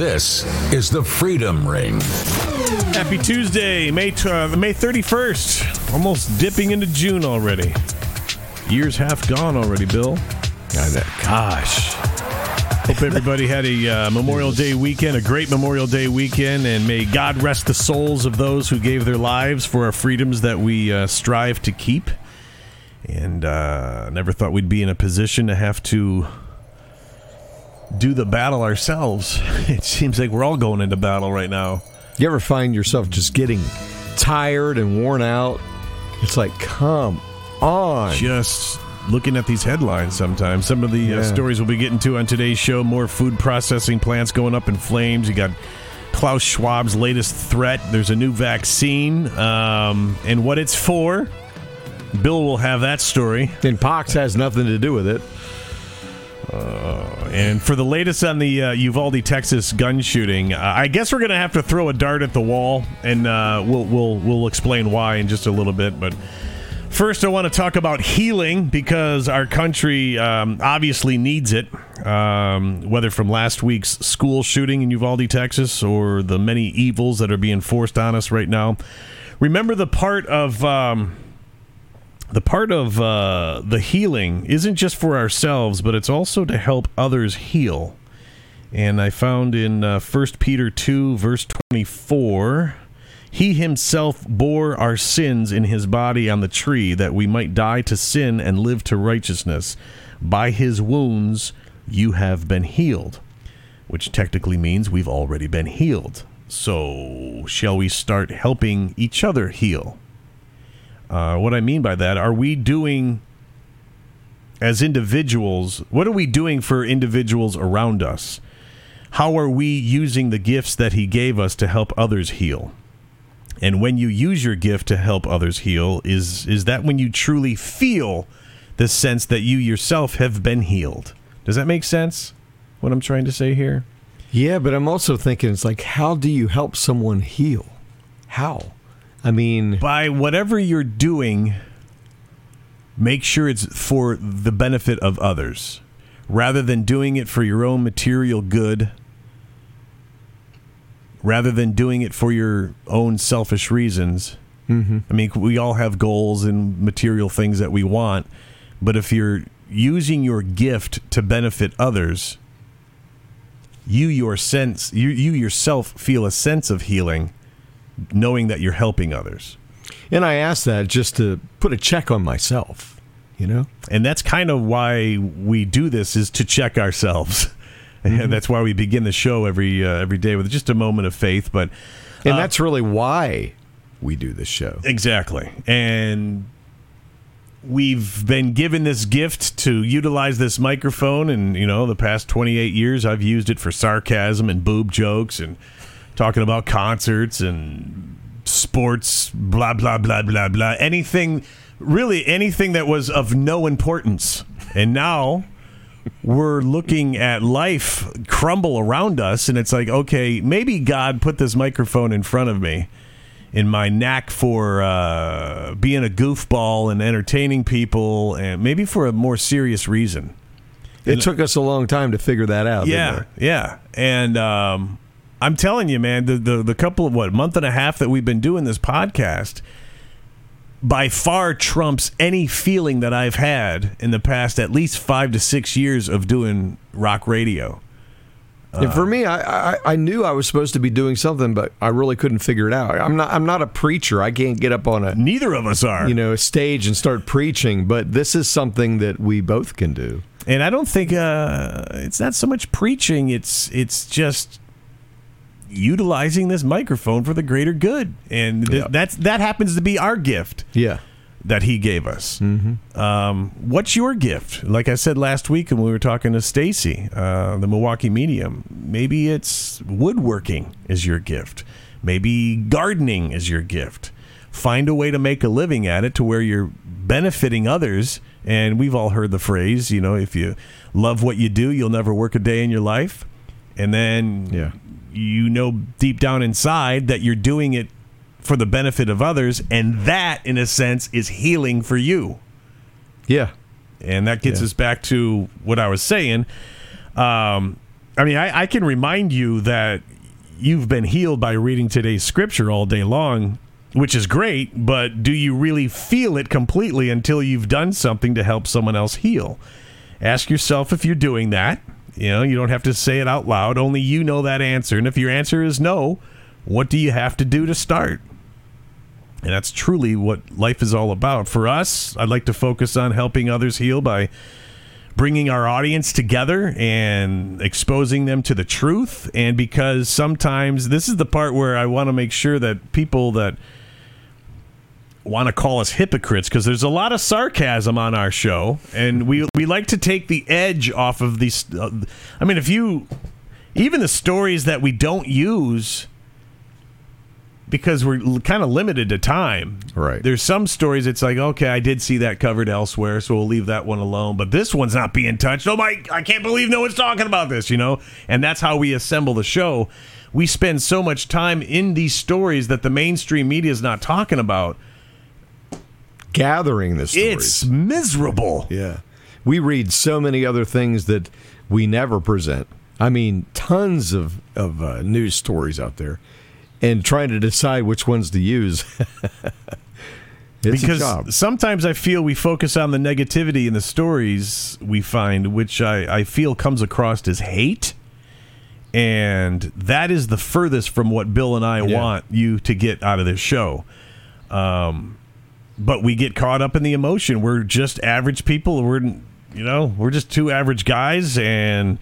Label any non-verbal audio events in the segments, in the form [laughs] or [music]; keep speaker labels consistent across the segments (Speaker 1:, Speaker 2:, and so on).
Speaker 1: This is the Freedom Ring.
Speaker 2: Happy Tuesday, May uh, May 31st. Almost dipping into June already. Year's half gone already, Bill. Gosh. Hope everybody had a uh, Memorial Day weekend, a great Memorial Day weekend, and may God rest the souls of those who gave their lives for our freedoms that we uh, strive to keep. And uh, never thought we'd be in a position to have to do the battle ourselves. [laughs] It seems like we're all going into battle right now.
Speaker 3: You ever find yourself just getting tired and worn out? It's like, come on.
Speaker 2: Just looking at these headlines sometimes. Some of the
Speaker 3: Yeah.
Speaker 2: uh, stories we'll be getting to on today's show more food processing plants going up in flames. You got Klaus Schwab's latest threat. There's a new vaccine um, and what it's for. Bill will have that story.
Speaker 3: And Pox has nothing to do with it.
Speaker 2: And for the latest on the uh, Uvalde, Texas gun shooting, uh, I guess we're going to have to throw a dart at the wall, and uh, we'll we'll we'll explain why in just a little bit. But first, I want to talk about healing because our country um, obviously needs it. Um, whether from last week's school shooting in Uvalde, Texas, or the many evils that are being forced on us right now. Remember the part of. Um, the part of uh, the healing isn't just for ourselves, but it's also to help others heal. And I found in uh, 1 Peter 2, verse 24, He himself bore our sins in his body on the tree, that we might die to sin and live to righteousness. By his wounds you have been healed, which technically means we've already been healed. So, shall we start helping each other heal? Uh, what I mean by that, are we doing as individuals, what are we doing for individuals around us? How are we using the gifts that He gave us to help others heal? And when you use your gift to help others heal, is is that when you truly feel the sense that you yourself have been healed? Does that make sense? What I'm trying to say here?
Speaker 3: Yeah, but I'm also thinking it's like, how do you help someone heal? How? I mean,
Speaker 2: by whatever you're doing, make sure it's for the benefit of others rather than doing it for your own material good, rather than doing it for your own selfish reasons. Mm-hmm. I mean, we all have goals and material things that we want, but if you're using your gift to benefit others, you your sense you you yourself feel a sense of healing knowing that you're helping others.
Speaker 3: and I ask that just to put a check on myself, you know?
Speaker 2: And that's kind of why we do this is to check ourselves. [laughs]
Speaker 3: Mm-hmm.
Speaker 2: And that's why we begin the show every uh, every day with just a moment of faith, but
Speaker 3: And
Speaker 2: Uh,
Speaker 3: that's really why we do this show.
Speaker 2: Exactly. And we've been given this gift to utilize this microphone and you know the past 28 years I've used it for sarcasm and boob jokes and talking about concerts and sports blah blah blah blah blah anything really anything that was of no importance. And now we're looking at life crumble around us and it's like okay, maybe God put this microphone in front of me in my knack for uh, being a goofball and entertaining people, and maybe for a more serious reason.
Speaker 3: It took us a long time to figure that out.
Speaker 2: Yeah, yeah, and um, I'm telling you, man, the, the the couple of what month and a half that we've been doing this podcast, by far trumps any feeling that I've had in the past at least five to six years of doing rock radio.
Speaker 3: and for me, I, I I knew I was supposed to be doing something, but I really couldn't figure it out. I'm not I'm not a preacher. I can't get up on a
Speaker 2: Neither of us are.
Speaker 3: you know a stage and start preaching. But this is something that we both can do.
Speaker 2: and I don't think uh, it's not so much preaching. It's it's just utilizing this microphone for the greater good, and th-
Speaker 3: Yep.
Speaker 2: that's that happens to be our gift
Speaker 3: Yeah.
Speaker 2: that He gave us. Mm-hmm. Um, what's your gift? Like I said last week when we were talking to Stacy, uh, the Milwaukee medium. Maybe it's woodworking is your gift. Maybe gardening is your gift. Find a way to make a living at it to where you're benefiting others. And we've all heard the phrase, you know, if you love what you do, you'll never work a day in your life. And then
Speaker 3: Yeah.
Speaker 2: You know deep down inside that you're doing it for the benefit of others. And that, in a sense, is healing for you.
Speaker 3: Yeah.
Speaker 2: And that gets
Speaker 3: Yeah.
Speaker 2: us back to what I was saying. Um, I mean, I, I can remind you that you've been healed by reading today's scripture all day long, which is great, but do you really feel it completely until you've done something to help someone else heal? Ask yourself if you're doing that. You know, you don't have to say it out loud, only you know that answer. And if your answer is no, what do you have to do to start? And that's truly what life is all about. For us, I'd like to focus on helping others heal by bringing our audience together and exposing them to the truth. And because sometimes this is the part where I want to make sure that people that want to call us hypocrites because there's a lot of sarcasm on our show and we we like to take the edge off of these uh, I mean if you even the stories that we don't use because we're kind of limited to time.
Speaker 3: Right.
Speaker 2: There's some stories it's like, okay, I did see that covered elsewhere, so we'll leave that one alone. But this one's not being touched. Oh my, I can't believe no one's talking about this, you know? And that's how we assemble the show. We spend so much time in these stories that the mainstream media is not talking about.
Speaker 3: Gathering the stories.
Speaker 2: It's miserable.
Speaker 3: Yeah. We read so many other things that we never present. I mean, tons of, of uh, news stories out there and trying to decide which ones to use. [laughs]
Speaker 2: because sometimes I feel we focus on the negativity in the stories we find, which I, I feel comes across as hate. And that is the furthest from what Bill and I
Speaker 3: Yeah.
Speaker 2: want you to get out of this show. Um, but we get caught up in the emotion. We're just average people. We're, you know, we're just two average guys, and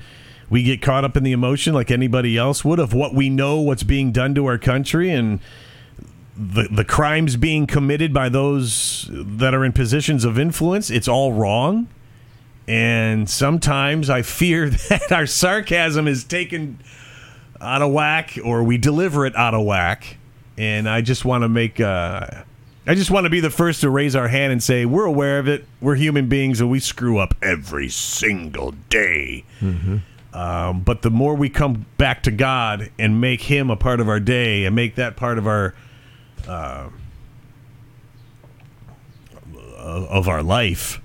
Speaker 2: we get caught up in the emotion like anybody else would of what we know, what's being done to our country, and the the crimes being committed by those that are in positions of influence. It's all wrong. And sometimes I fear [laughs] that our sarcasm is taken out of whack or we deliver it out of whack. And I just want to make uh, I just want to be the first to raise our hand and say we're aware of it. We're human beings and we screw up every single day. Um, but the more we come back to God and make Him a part of our day and make that part of our uh, of our life,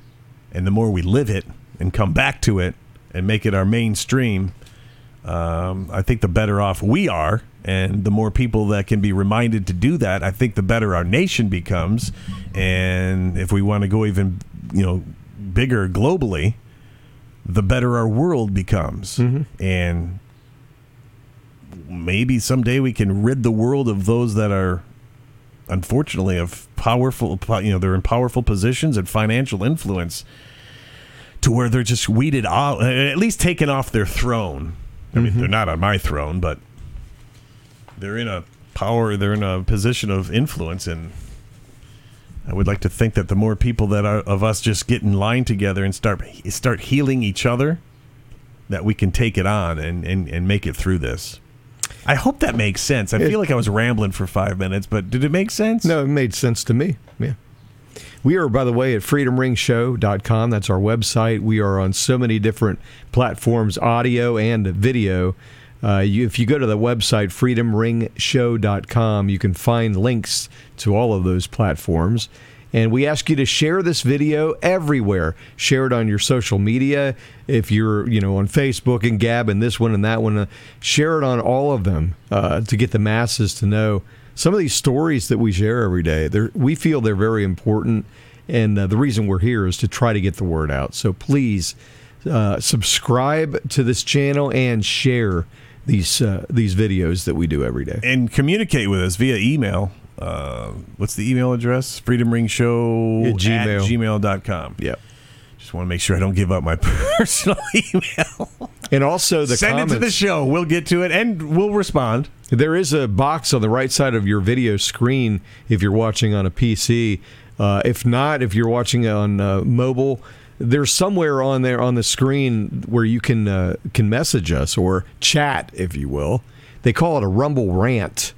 Speaker 2: and the more we live it and come back to it and make it our mainstream, um, I think the better off we are. And the more people that can be reminded to do that, I think the better our nation becomes. And if we want to go even, you know, bigger globally, the better our world becomes. And maybe someday we can rid the world of those that are unfortunately of powerful you know they're in powerful positions and financial influence to where they're just weeded out at least taken off their throne i mean mm-hmm. they're not on my throne but they're in a power they're in a position of influence and I would like to think that the more people that are of us just get in line together and start start healing each other, that we can take it on and, and, and make it through this. I hope that makes sense. I
Speaker 3: It-
Speaker 2: feel like I was rambling for five minutes, but did it make sense?
Speaker 3: No, it made sense to me. Yeah. We are, by the way, at freedomringshow.com. That's our website. We are on so many different platforms, audio and video. Uh, you, if you go to the website, freedomringshow.com, you can find links to all of those platforms. And we ask you to share this video everywhere. Share it on your social media. If you're, you know, on Facebook and Gab and this one and that one, uh, share it on all of them uh, to get the masses to know some of these stories that we share every day. We feel they're very important, and uh, the reason we're here is to try to get the word out. So please uh, subscribe to this channel and share these uh, these videos that we do every day.
Speaker 2: And communicate with us via email. Uh, what's the email address? Freedomringshow
Speaker 3: At Gmail.
Speaker 2: at gmail.com.
Speaker 3: Yep.
Speaker 2: Just want to make sure I don't give up my [laughs] personal email.
Speaker 3: And also the
Speaker 2: Send
Speaker 3: comments.
Speaker 2: it to the show. We'll get to it and we'll respond.
Speaker 3: There is a box on the right side of your video screen if you're watching on a PC. Uh, if not, if you're watching on uh, mobile, there's somewhere on there on the screen where you can uh, can message us or chat, if you will. They call it a Rumble rant,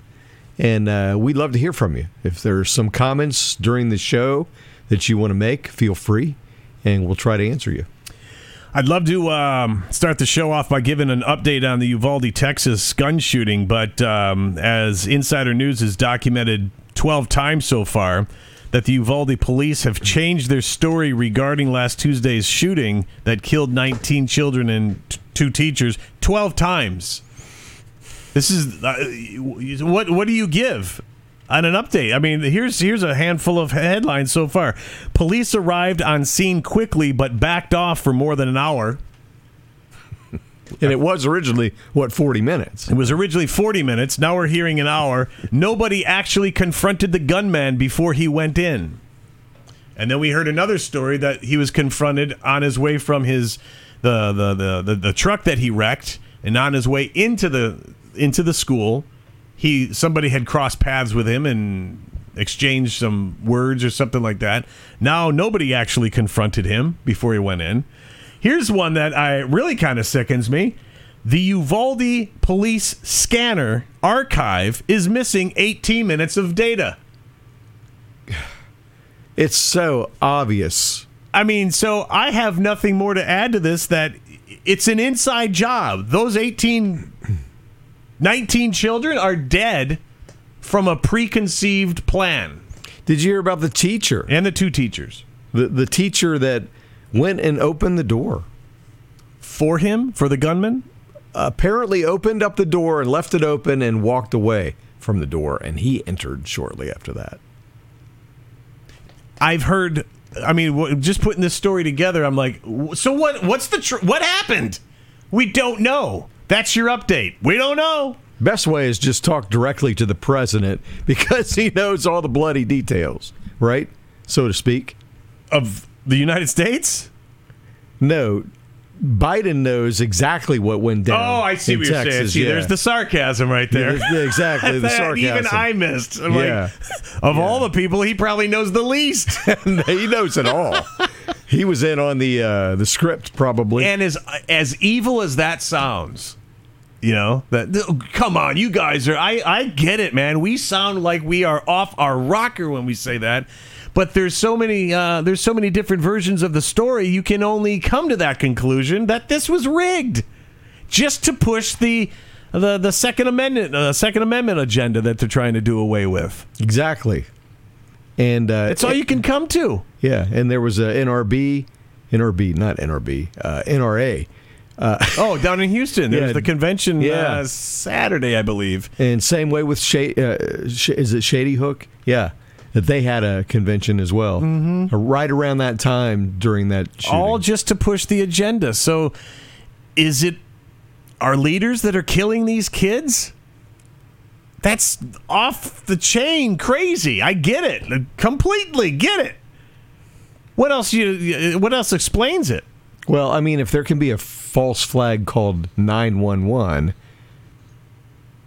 Speaker 3: and uh, we'd love to hear from you. If there's some comments during the show that you want to make, feel free, and we'll try to answer you.
Speaker 2: I'd love to um, start the show off by giving an update on the Uvalde, Texas gun shooting, but um, as Insider News has documented 12 times so far, that the Uvalde police have changed their story regarding last Tuesday's shooting that killed 19 children and t- two teachers 12 times. This is uh, what what do you give on an update? I mean, here's here's a handful of headlines so far. Police arrived on scene quickly but backed off for more than an hour.
Speaker 3: And it was originally what forty minutes.
Speaker 2: It was originally 40 minutes. Now we're hearing an hour. Nobody actually confronted the gunman before he went in. And then we heard another story that he was confronted on his way from his the the the, the, the truck that he wrecked and on his way into the into the school. He somebody had crossed paths with him and exchanged some words or something like that. Now nobody actually confronted him before he went in. Here's one that I really kind of sickens me. The Uvalde police scanner archive is missing 18 minutes of data. [sighs]
Speaker 3: It's so obvious.
Speaker 2: I mean, so I have nothing more to add to this that it's an inside job. Those 18 19 children are dead from a preconceived plan.
Speaker 3: Did you hear about the teacher?
Speaker 2: And the two teachers.
Speaker 3: The the teacher that went and opened the door.
Speaker 2: For him, for the gunman?
Speaker 3: Apparently opened up the door and left it open and walked away from the door and he entered shortly after that.
Speaker 2: I've heard. I mean, just putting this story together, I'm like, so what? What's the tr- what happened? We don't know. That's your update. We don't know.
Speaker 3: Best way is just talk directly to the president [laughs] because he knows all the bloody details, right? So to speak.
Speaker 2: Of the United States?
Speaker 3: No, Biden knows exactly what went down.
Speaker 2: Oh, I see what you're saying.
Speaker 3: Texas,
Speaker 2: See,
Speaker 3: yeah.
Speaker 2: there's the sarcasm right
Speaker 3: Yeah,
Speaker 2: there.
Speaker 3: there's- exactly [laughs] the sarcasm.
Speaker 2: Even I missed. I'm
Speaker 3: Yeah.
Speaker 2: like, [laughs] of all the people, he probably knows the least.
Speaker 3: he knows it all. He was in on the uh, the script probably.
Speaker 2: and as as evil as that sounds, you know that. Come on, you guys are. I I get it, man. We sound like we are off our rocker when we say that. But there's so many uh, there's so many different versions of the story. You can only come to that conclusion that this was rigged, just to push the the the Second Amendment uh, Second Amendment agenda that they're trying to do away with.
Speaker 3: exactly. And uh,
Speaker 2: That's all you can come to.
Speaker 3: yeah, and there was a NRB, NRB, not NRB, uh, NRA,
Speaker 2: Oh, down in Houston, there's
Speaker 3: Yeah.
Speaker 2: the convention
Speaker 3: Yeah.
Speaker 2: uh, Saturday, I believe.
Speaker 3: and same way with Sha- uh, is it Shady Hook? Yeah, that they had a convention as well, mm-hmm. right around that time during that shooting.
Speaker 2: all just to push the agenda. So, is it our leaders that are killing these kids? That's off the chain crazy. I get it. Completely get it. What else you what else explains it?
Speaker 3: Well, I mean, if there can be a false flag called 911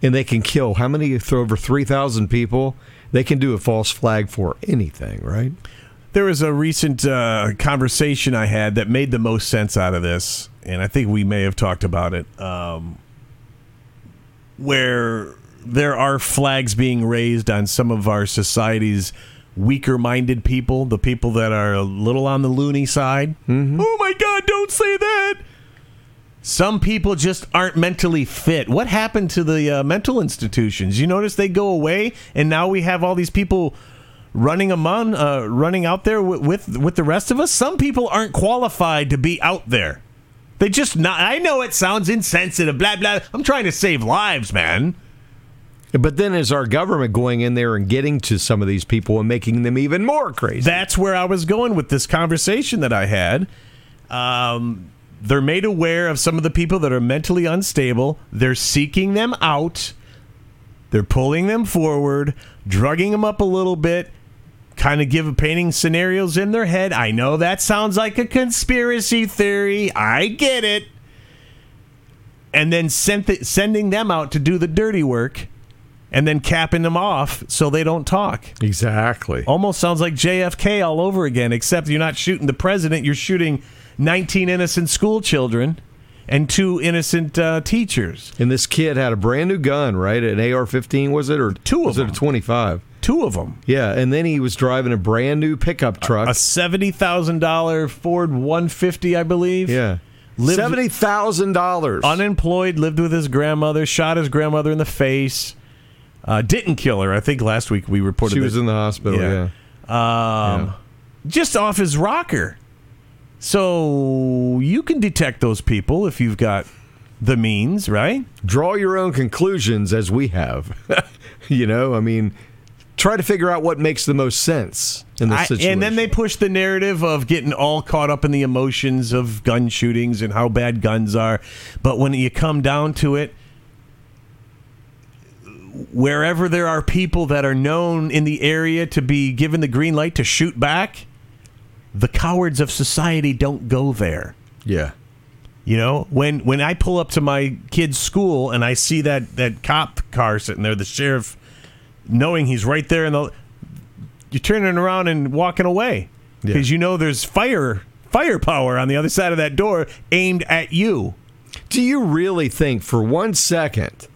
Speaker 3: and they can kill how many? Throw over 3,000 people, they can do a false flag for anything, right?
Speaker 2: There was a recent uh, conversation I had that made the most sense out of this, and I think we may have talked about it, um, where there are flags being raised on some of our society's weaker-minded people, the people that are a little on the loony side. Oh my God! Don't say that. Some people just aren't mentally fit. What happened to the uh, mental institutions? You notice they go away, and now we have all these people running among, uh, running out there with, with with the rest of us. Some people aren't qualified to be out there. They just not. I know it sounds insensitive. Blah blah. I'm trying to save lives, man.
Speaker 3: But then is our government going in there and getting to some of these people and making them even more crazy?
Speaker 2: That's where I was going with this conversation that I had. Um, they're made aware of some of the people that are mentally unstable. They're seeking them out. They're pulling them forward, drugging them up a little bit, kind of give painting scenarios in their head. I know that sounds like a conspiracy theory. I get it. And then sent th- sending them out to do the dirty work and then capping them off so they don't talk.
Speaker 3: exactly.
Speaker 2: Almost sounds like JFK all over again, except you're not shooting the president, you're shooting 19 innocent school children and two innocent uh, teachers.
Speaker 3: And this kid had a brand new gun, right? An AR-15 was it, or
Speaker 2: Two of
Speaker 3: was it
Speaker 2: them.
Speaker 3: a 25?
Speaker 2: Two of them.
Speaker 3: Yeah, and then he was driving a brand new pickup truck.
Speaker 2: A $70,000 Ford 150, I believe.
Speaker 3: yeah,
Speaker 2: Lived-
Speaker 3: seventy thousand dollars.
Speaker 2: Unemployed, lived with his grandmother, shot his grandmother in the face. Uh, didn't kill her. I think last week we reported
Speaker 3: She
Speaker 2: that-
Speaker 3: was in the hospital.
Speaker 2: Yeah.
Speaker 3: Yeah.
Speaker 2: um, just off his rocker. So you can detect those people if you've got the means, right?
Speaker 3: Draw your own conclusions as we have. [laughs] you know, I mean, try to figure out what makes the most sense in this
Speaker 2: I-
Speaker 3: situation.
Speaker 2: and then they push the narrative of getting all caught up in the emotions of gun shootings and how bad guns are. But when you come down to it, wherever there are people that are known in the area to be given the green light to shoot back, the cowards of society don't go there.
Speaker 3: yeah.
Speaker 2: You know, when when I pull up to my kid's school and I see that that cop car sitting there, the sheriff, knowing he's right there, and the you're turning around and walking away
Speaker 3: Yeah.
Speaker 2: because you know there's fire firepower on the other side of that door aimed at you.
Speaker 3: Do you really think for one second,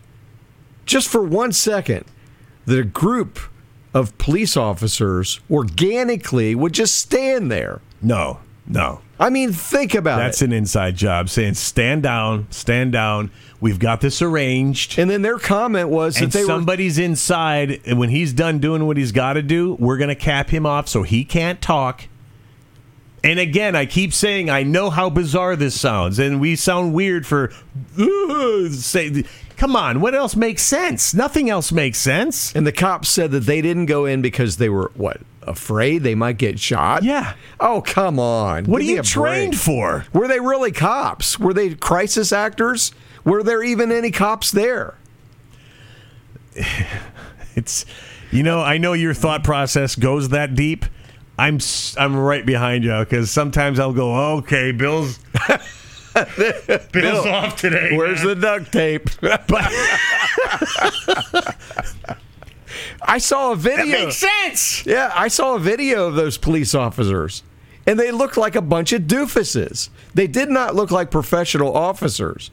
Speaker 3: just for one second, that a group of police officers organically would just stand there?
Speaker 2: No, no,
Speaker 3: I mean, think about
Speaker 2: that's
Speaker 3: it.
Speaker 2: That's an inside job. Saying stand down, stand down. We've got this arranged.
Speaker 3: and then their comment was that
Speaker 2: and
Speaker 3: they were
Speaker 2: somebody's inside, and when he's done doing what he's got to do, we're going to cap him off so he can't talk. And again, I keep saying I know how bizarre this sounds, and we sound weird for say. Come on, what else makes sense? Nothing else makes sense.
Speaker 3: And the cops said that they didn't go in because they were what afraid they might get shot.
Speaker 2: Yeah.
Speaker 3: Oh come on!
Speaker 2: What
Speaker 3: Give
Speaker 2: are you trained
Speaker 3: break.
Speaker 2: for?
Speaker 3: Were they really cops? Were they crisis actors? Were there even any cops there? [laughs]
Speaker 2: It's, you know, I know your thought process goes that deep. I'm I'm right behind you because sometimes I'll go, okay, Bill's [laughs] Bill's off today.
Speaker 3: Where's
Speaker 2: man."
Speaker 3: the duct tape? [laughs] I saw a
Speaker 2: That
Speaker 3: video.
Speaker 2: makes sense.
Speaker 3: Yeah, I saw a video of those police officers, and they looked like a bunch of doofuses. They did not look like professional officers.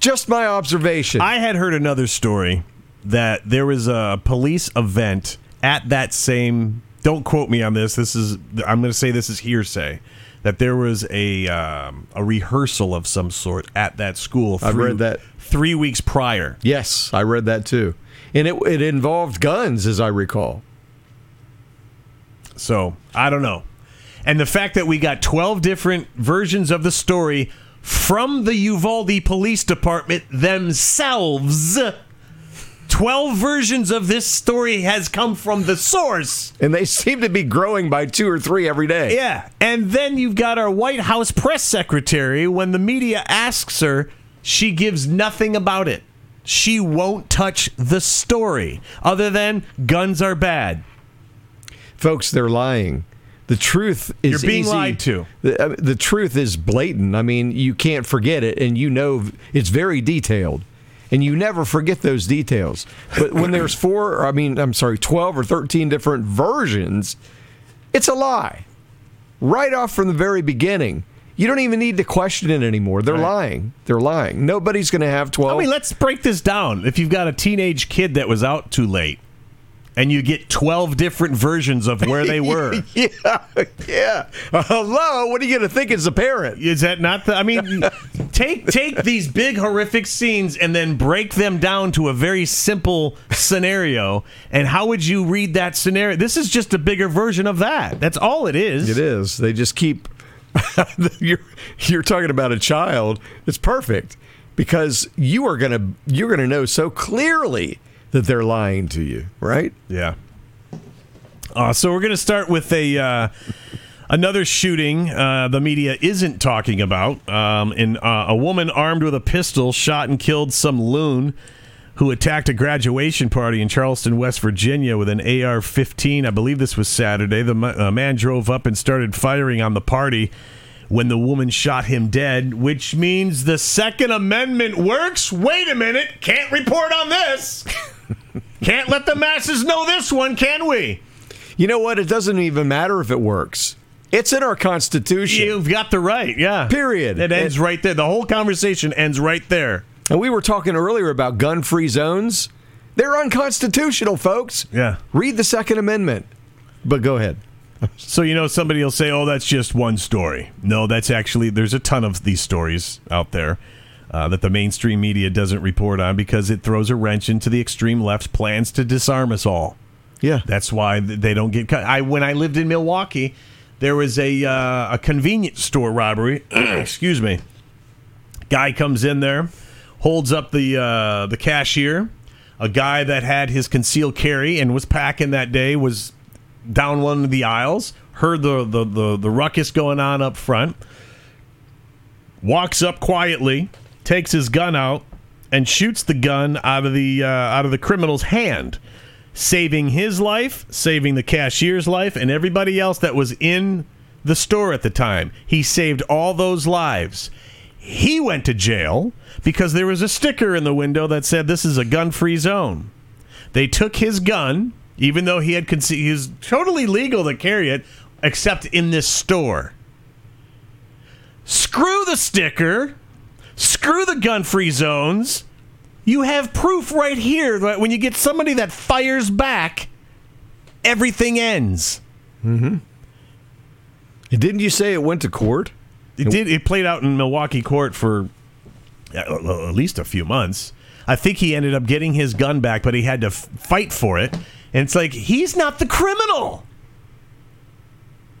Speaker 3: Just my observation.
Speaker 2: I had heard another story that there was a police event at that same. Don't quote me on this. This is I'm going to say this is hearsay. That there was a um, a rehearsal of some sort at that school.
Speaker 3: I've read that.
Speaker 2: three weeks prior.
Speaker 3: yes, I read that too, and it it involved guns, as I recall.
Speaker 2: So I don't know. And the fact that we got 12 different versions of the story from the Uvalde Police Department themselves. 12 versions of this story has come from the source.
Speaker 3: And they seem to be growing by two or three every day.
Speaker 2: Yeah. And then you've got our White House press secretary. When the media asks her, she gives nothing about it. She won't touch the story other than guns are bad.
Speaker 3: Folks, they're lying. The truth is
Speaker 2: You're being
Speaker 3: easy-
Speaker 2: lied to.
Speaker 3: The, the truth is blatant. I mean, you can't forget it, and you know it's very detailed, and you never forget those details. But when there's four, I mean, I'm sorry, twelve or thirteen different versions, it's a lie. Right off from the very beginning, you don't even need to question it anymore. They're lying. They're lying. Nobody's going to have twelve.
Speaker 2: I mean, let's break this down. If you've got a teenage kid that was out too late, and you get 12 different versions of where they [laughs] were,
Speaker 3: yeah, [laughs] yeah. Hello, what are you going to think as a parent?
Speaker 2: is that not the. I mean, [laughs] take, take these big, horrific scenes and then break them down to a very simple scenario. And how would you read that scenario? This is just a bigger version of that. That's all it is.
Speaker 3: It is. They just keep. you're you're talking about a child. It's perfect because you are gonna you're gonna know so clearly that they're lying to you, right?
Speaker 2: Yeah. Uh, so we're going to start with a uh, another shooting uh, the media isn't talking about. Um, in uh, a woman armed with a pistol shot and killed some loon who attacked a graduation party in Charleston, West Virginia, with an AR-15. I believe this was Saturday. The man drove up and started firing on the party. When the woman shot him dead, which means the Second Amendment works. Wait a minute, can't report on this. [laughs] Can't let the masses know this one, can we?
Speaker 3: You know what? It doesn't even matter if it works. It's in our Constitution.
Speaker 2: You've got the right, yeah.
Speaker 3: Period.
Speaker 2: It ends
Speaker 3: And-
Speaker 2: right there. The whole conversation ends right there.
Speaker 3: And we were talking earlier about gun free zones. They're unconstitutional, folks.
Speaker 2: Yeah.
Speaker 3: Read the Second Amendment. But go ahead.
Speaker 2: So you know somebody will say, "Oh, that's just one story." No, that's actually there's a ton of these stories out there uh, that the mainstream media doesn't report on because it throws a wrench into the extreme left's plans to disarm us all.
Speaker 3: Yeah.
Speaker 2: That's why they don't get cut. I when I lived in Milwaukee, there was a uh, a convenience store robbery. [clears throat] excuse me. Guy comes in there, holds up the uh, the cashier. A guy that had his concealed carry and was packing that day was down one of the aisles. Heard the the the, the ruckus going on up front. Walks up quietly, takes his gun out, and shoots the gun out of the uh, out of the criminal's hand, saving his life, saving the cashier's life, and everybody else that was in the store at the time. He saved all those lives. He went to jail because there was a sticker in the window that said this is a gun-free zone. They took his gun, even though he had conce- he was totally legal to carry it, except in this store. Screw the sticker. Screw the gun-free zones. You have proof right here that when you get somebody that fires back, everything ends. Mm-hmm.
Speaker 3: And didn't you say it went to court?
Speaker 2: It did. It played out in Milwaukee court for at least a few months. I think he ended up getting his gun back, but he had to f- fight for it. And it's like he's not the criminal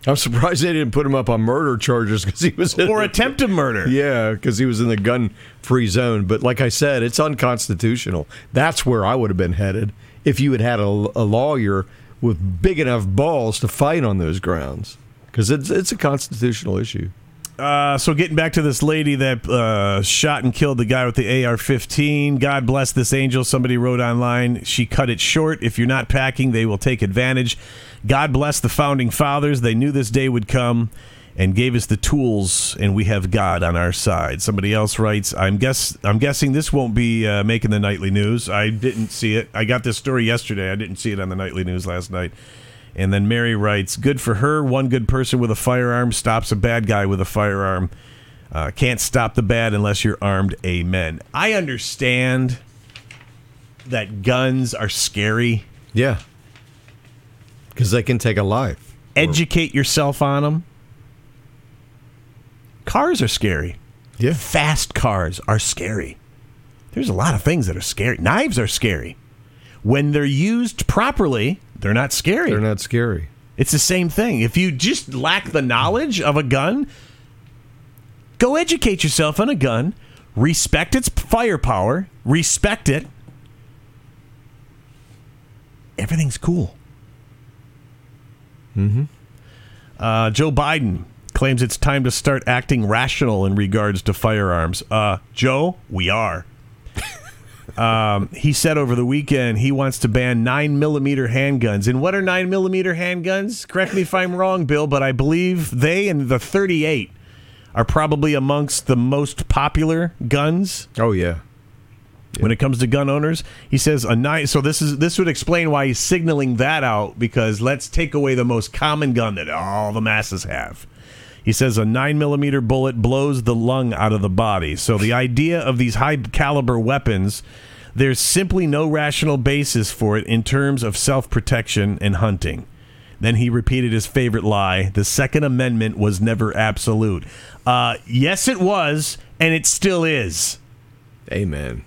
Speaker 3: I'm surprised they didn't put him up on murder charges because he was in
Speaker 2: or attempted murder.
Speaker 3: Yeah, because he was in the gun-free zone. But like I said, it's unconstitutional. That's where I would have been headed if you had had a, a lawyer with big enough balls to fight on those grounds, because it's it's a constitutional issue.
Speaker 2: Uh, so getting back to this lady that uh, shot and killed the guy with the AR-15. God bless this angel. Somebody wrote online. She cut it short. If you're not packing, they will take advantage. God bless the founding fathers. They knew this day would come and gave us the tools, and we have God on our side. Somebody else writes, "I'm guess I'm guessing this won't be uh, making the nightly news. I didn't see it. I got this story yesterday. I didn't see it on the nightly news last night." And then Mary writes, "Good for her. One good person with a firearm stops a bad guy with a firearm. Uh, can't stop the bad unless you're armed. Amen." I understand that guns are scary.
Speaker 3: Yeah, because they can take a life.
Speaker 2: Educate yourself on them. Cars are scary.
Speaker 3: Yeah,
Speaker 2: Fast cars are scary. There's a lot of things that are scary. Knives are scary. When they're used properly, they're not scary.
Speaker 3: they're not scary.
Speaker 2: It's the same thing. If you just lack the knowledge of a gun, go educate yourself on a gun, respect its firepower, respect it. Everything's cool. Mm-hmm. Uh, Joe Biden claims it's time to start acting rational in regards to firearms. Uh, Joe, we are. [laughs] Um, he said over the weekend he wants to ban nine millimeter handguns. And what are nine millimeter handguns? Correct me if I'm wrong, Bill, but I believe they and the 38 are probably amongst the most popular guns
Speaker 3: Oh yeah,
Speaker 2: when it comes to gun owners. He says a nine. So this is this would explain why he's signaling that out because let's take away the most common gun that all the masses have. He says a nine millimeter bullet blows the lung out of the body. So the idea of these high caliber weapons, there's simply no rational basis for it in terms of self protection and hunting. Then he repeated his favorite lie: the Second Amendment was never absolute. Uh, yes, it was, and it still is.
Speaker 3: amen.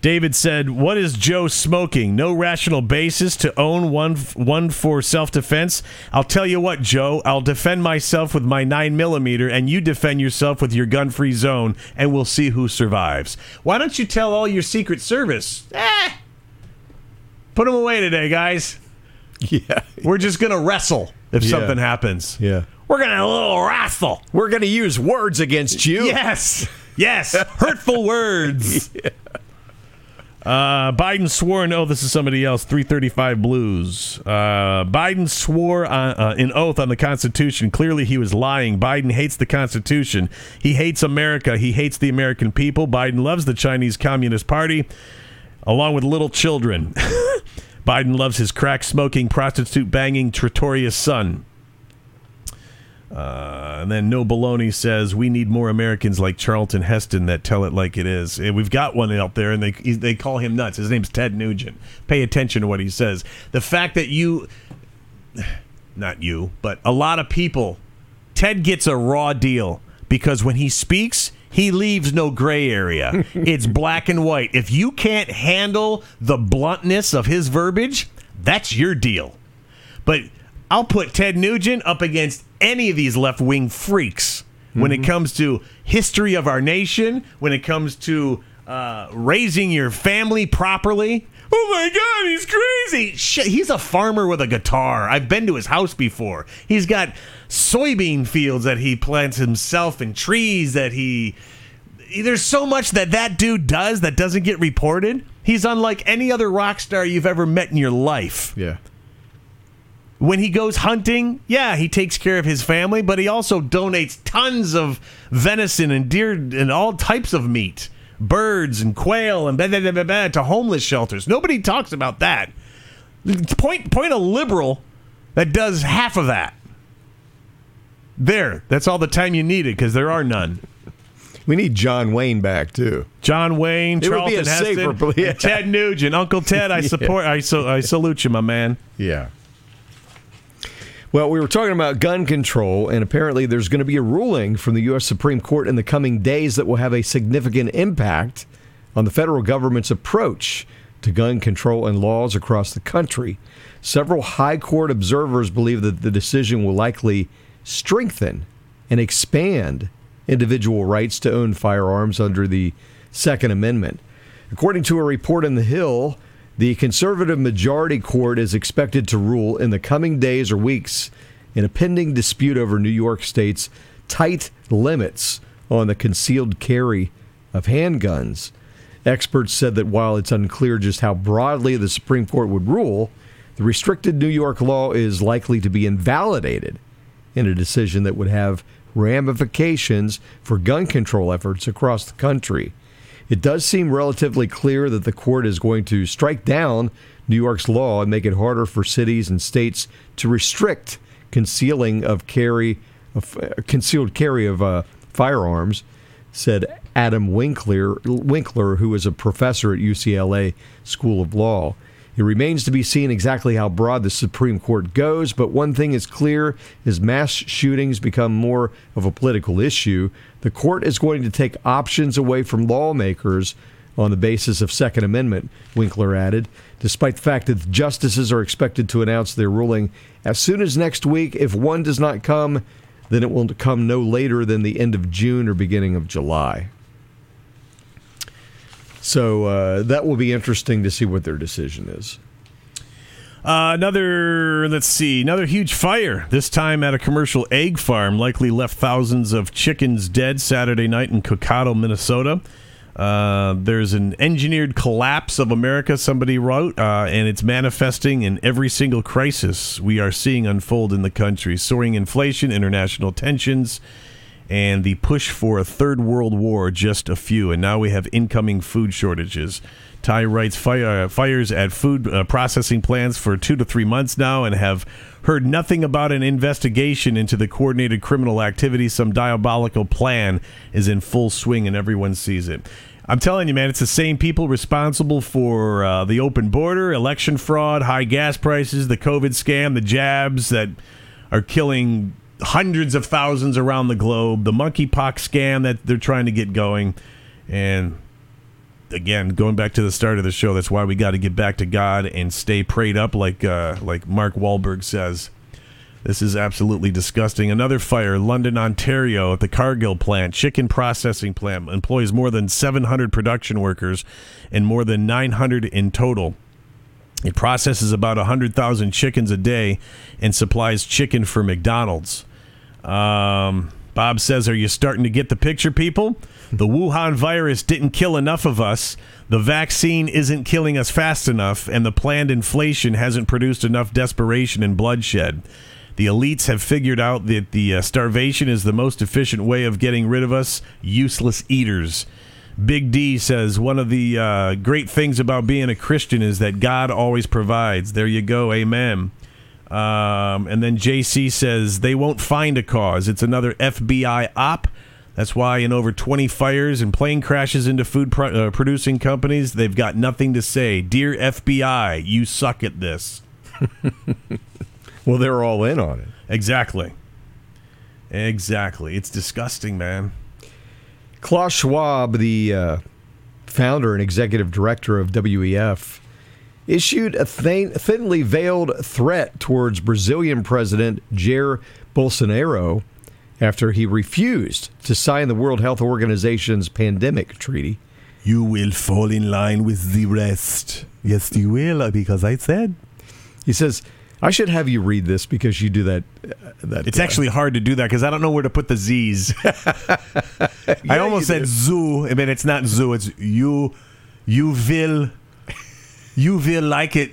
Speaker 2: David said, "What is Joe smoking? No rational basis to own one one for self defense. I'll tell you what, Joe. I'll defend myself with my nine millimeter, and you defend yourself with your gun free zone, and we'll see who survives. Why don't you tell all your Secret Service? Eh, put them away today, guys. [laughs]
Speaker 3: Yeah,
Speaker 2: We're just gonna wrestle if
Speaker 3: Yeah.
Speaker 2: something happens.
Speaker 3: yeah.
Speaker 2: We're gonna a little wrestle.
Speaker 3: We're gonna use words against you.
Speaker 2: Yes, yes, [laughs] hurtful words. Uh, Biden swore, no, this is somebody else. 335 Blues. Uh, Biden swore uh, in oath on the Constitution. Clearly, he was lying. Biden hates the Constitution. He hates America. He hates the American people. Biden loves the Chinese Communist Party, along with little children. [laughs] Biden loves his crack smoking, prostitute banging, traitorous son. Uh, and then No Baloney says we need more Americans like Charlton Heston that tell it like it is. And we've got one out there, and they they call him nuts. His name's Ted Nugent. Pay attention to what he says. The fact that you, [sighs] not you, but a lot of people, Ted gets a raw deal because when he speaks. He leaves no gray area. [laughs] it's black and white. If you can't handle the bluntness of his verbiage, that's your deal. But I'll put Ted Nugent up against any of these left wing freaks. when it comes to history of our nation, when it comes to uh, raising your family properly. Oh my God, he's crazy. Shit, he's a farmer with a guitar. I've been to his house before. He's got soybean fields that he plants himself and trees that he. There's so much that that dude does that doesn't get reported. He's unlike any other rock star you've ever met in your life.
Speaker 3: Yeah.
Speaker 2: When he goes hunting, yeah, he takes care of his family, but he also donates tons of venison and deer and all types of meat, birds and quail and blah, blah, blah, blah, blah, to homeless shelters. Nobody talks about that. Point point a liberal that does half of that. There, that's all the time you needed because there are none.
Speaker 3: We need John Wayne back too.
Speaker 2: John Wayne,
Speaker 3: It
Speaker 2: Charlton
Speaker 3: safer
Speaker 2: Heston,
Speaker 3: pl- yeah.
Speaker 2: Ted Nugent, Uncle Ted. I [laughs] support. I so I salute you, my man.
Speaker 3: Yeah. Well, we were talking about gun control, and apparently there's going to be a ruling from the U.S. Supreme Court in the coming days that will have a significant impact on the federal government's approach to gun control and laws across the country. Several high court observers believe that the decision will likely strengthen and expand individual rights to own firearms under the Second Amendment. According to a report in The Hill, the conservative majority court is expected to rule in the coming days or weeks in a pending dispute over New York State's tight limits on the concealed carry of handguns. Experts said that while it's unclear just how broadly the Supreme Court would rule, the restricted New York law is likely to be invalidated in a decision that would have ramifications for gun control efforts across the country. It does seem relatively clear that the court is going to strike down New York's law and make it harder for cities and states to restrict concealing of carry of uh, concealed carry of uh, firearms, said Adam Winkler, Winkler, who is a professor at UCLA School of Law. It remains to be seen exactly how broad the Supreme Court goes, but one thing is clear as mass shootings become more of a political issue, the court is going to take options away from lawmakers on the basis of Second Amendment, Winkler added, despite the fact that the justices are expected to announce their ruling as soon as next week. If one does not come, then it will come no later than the end of June or beginning of July. So uh, that will be interesting to see what their decision is.
Speaker 2: Uh, another, let's see, another huge fire. This time at a commercial egg farm, likely left thousands of chickens dead Saturday night in Cokato, Minnesota. Uh, there's an engineered collapse of America, somebody wrote, uh, and it's manifesting in every single crisis we are seeing unfold in the country. Soaring inflation, international tensions, and the push for a third world war, just a few. And now we have incoming food shortages. Ty writes fire, fires at food uh, processing plants for two to three months now and have heard nothing about an investigation into the coordinated criminal activity. Some diabolical plan is in full swing and everyone sees it. I'm telling you, man, it's the same people responsible for uh, the open border, election fraud, high gas prices, the COVID scam, the jabs that are killing hundreds of thousands around the globe, the monkeypox scam that they're trying to get going. And again, going back to the start of the show, that's why we got to get back to God and stay prayed up, like uh, like Mark Wahlberg says. This is absolutely disgusting. Another fire, London, Ontario, at the Cargill plant, chicken processing plant, employs more than 700 production workers and more than 900 in total. It processes about 100,000 chickens a day and supplies chicken for McDonald's. Um, Bob says, Are you starting to get the picture, people? The Wuhan virus didn't kill enough of us. The vaccine isn't killing us fast enough, and the planned inflation hasn't produced enough desperation and bloodshed. The elites have figured out that the uh, starvation is the most efficient way of getting rid of us useless eaters. Big D says one of the uh, great things about being a Christian is that God always provides. There you go, amen. Um, and then JC says they won't find a cause. It's another FBI op. That's why in over 20 fires and plane crashes into food pro- uh, producing companies, they've got nothing to say. Dear FBI, you suck at this.
Speaker 3: Well, they're all in on it.
Speaker 2: Exactly. Exactly. It's disgusting, man.
Speaker 3: Klaus Schwab, the uh, founder and executive director of WEF, issued a thin, thinly veiled threat towards Brazilian President Jair Bolsonaro after he refused to sign the World Health Organization's pandemic treaty.
Speaker 2: You will fall in line with the rest. Yes, you will, because I said.
Speaker 3: He says, I should have you read this because you do that. Uh, that
Speaker 2: It's
Speaker 3: uh,
Speaker 2: actually hard to do that because I don't know where to put the Z's. [laughs] I almost said
Speaker 3: do.
Speaker 2: zoo. I mean, it's not zoo. It's you. You will. You will like it.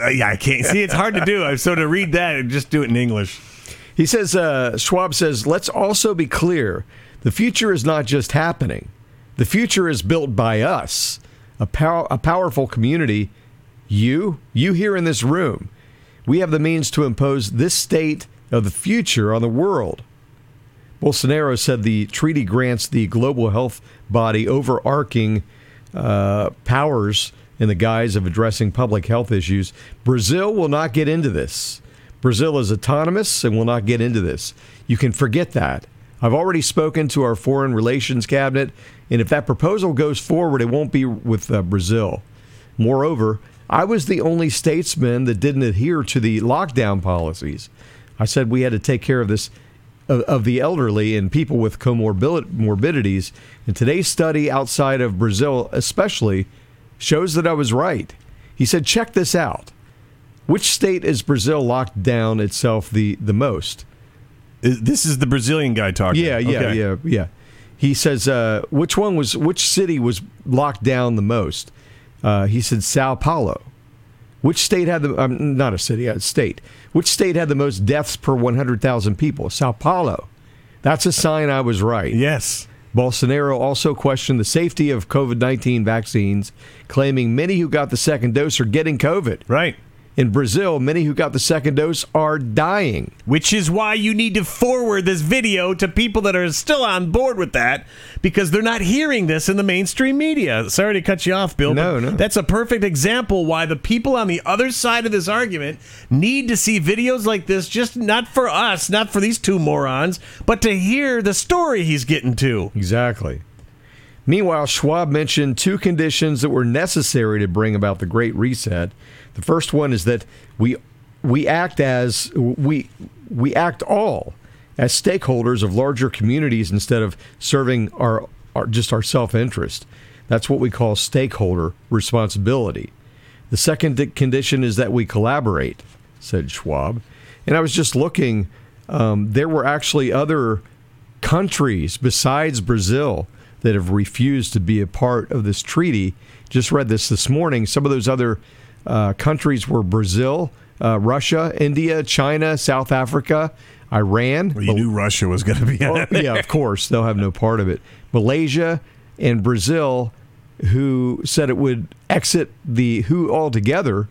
Speaker 2: Uh, yeah, I can't see. It's hard to do. So to read that and just do it in English.
Speaker 3: He says, uh, Schwab says, let's also be clear the future is not just happening, the future is built by us, a, pow- a powerful community. You, you here in this room, we have the means to impose this state of the future on the world. Bolsonaro said the treaty grants the global health body overarching uh, powers in the guise of addressing public health issues. Brazil will not get into this. Brazil is autonomous and will not get into this. You can forget that. I've already spoken to our foreign relations cabinet, and if that proposal goes forward, it won't be with uh, Brazil. Moreover, I was the only statesman that didn't adhere to the lockdown policies. I said we had to take care of this of, of the elderly and people with comorbid. And today's study outside of Brazil, especially, shows that I was right. He said, check this out. Which state is Brazil locked down itself the, the most?
Speaker 2: This is the Brazilian guy talking.
Speaker 3: Yeah, yeah,
Speaker 2: Okay.
Speaker 3: yeah, yeah. He says, uh, which one was, which city was locked down the most? Uh, he said Sao Paulo. Which state had the, um, not a city, a state. Which state had the most deaths per 100,000 people? Sao Paulo. That's a sign I was right.
Speaker 2: Yes.
Speaker 3: Bolsonaro also questioned the safety of COVID 19 vaccines, claiming many who got the second dose are getting COVID.
Speaker 2: Right.
Speaker 3: In Brazil, many who got the second dose are dying.
Speaker 2: Which is why you need to forward this video to people that are still on board with that because they're not hearing this in the mainstream media. Sorry to cut you off, Bill.
Speaker 3: No, no.
Speaker 2: That's a perfect example why the people on the other side of this argument need to see videos like this, just not for us, not for these two morons, but to hear the story he's getting to.
Speaker 3: Exactly. Meanwhile, Schwab mentioned two conditions that were necessary to bring about the Great Reset. The first one is that we we act as we we act all as stakeholders of larger communities instead of serving our, our just our self-interest. That's what we call stakeholder responsibility. The second condition is that we collaborate, said Schwab. And I was just looking, um, there were actually other countries besides Brazil that have refused to be a part of this treaty. Just read this this morning. Some of those other uh, countries were Brazil, uh, Russia, India, China, South Africa, Iran.
Speaker 2: Well, you knew Russia was going to be on
Speaker 3: Well, yeah, of course, they'll have no part of it. Malaysia and Brazil, who said it would exit the WHO altogether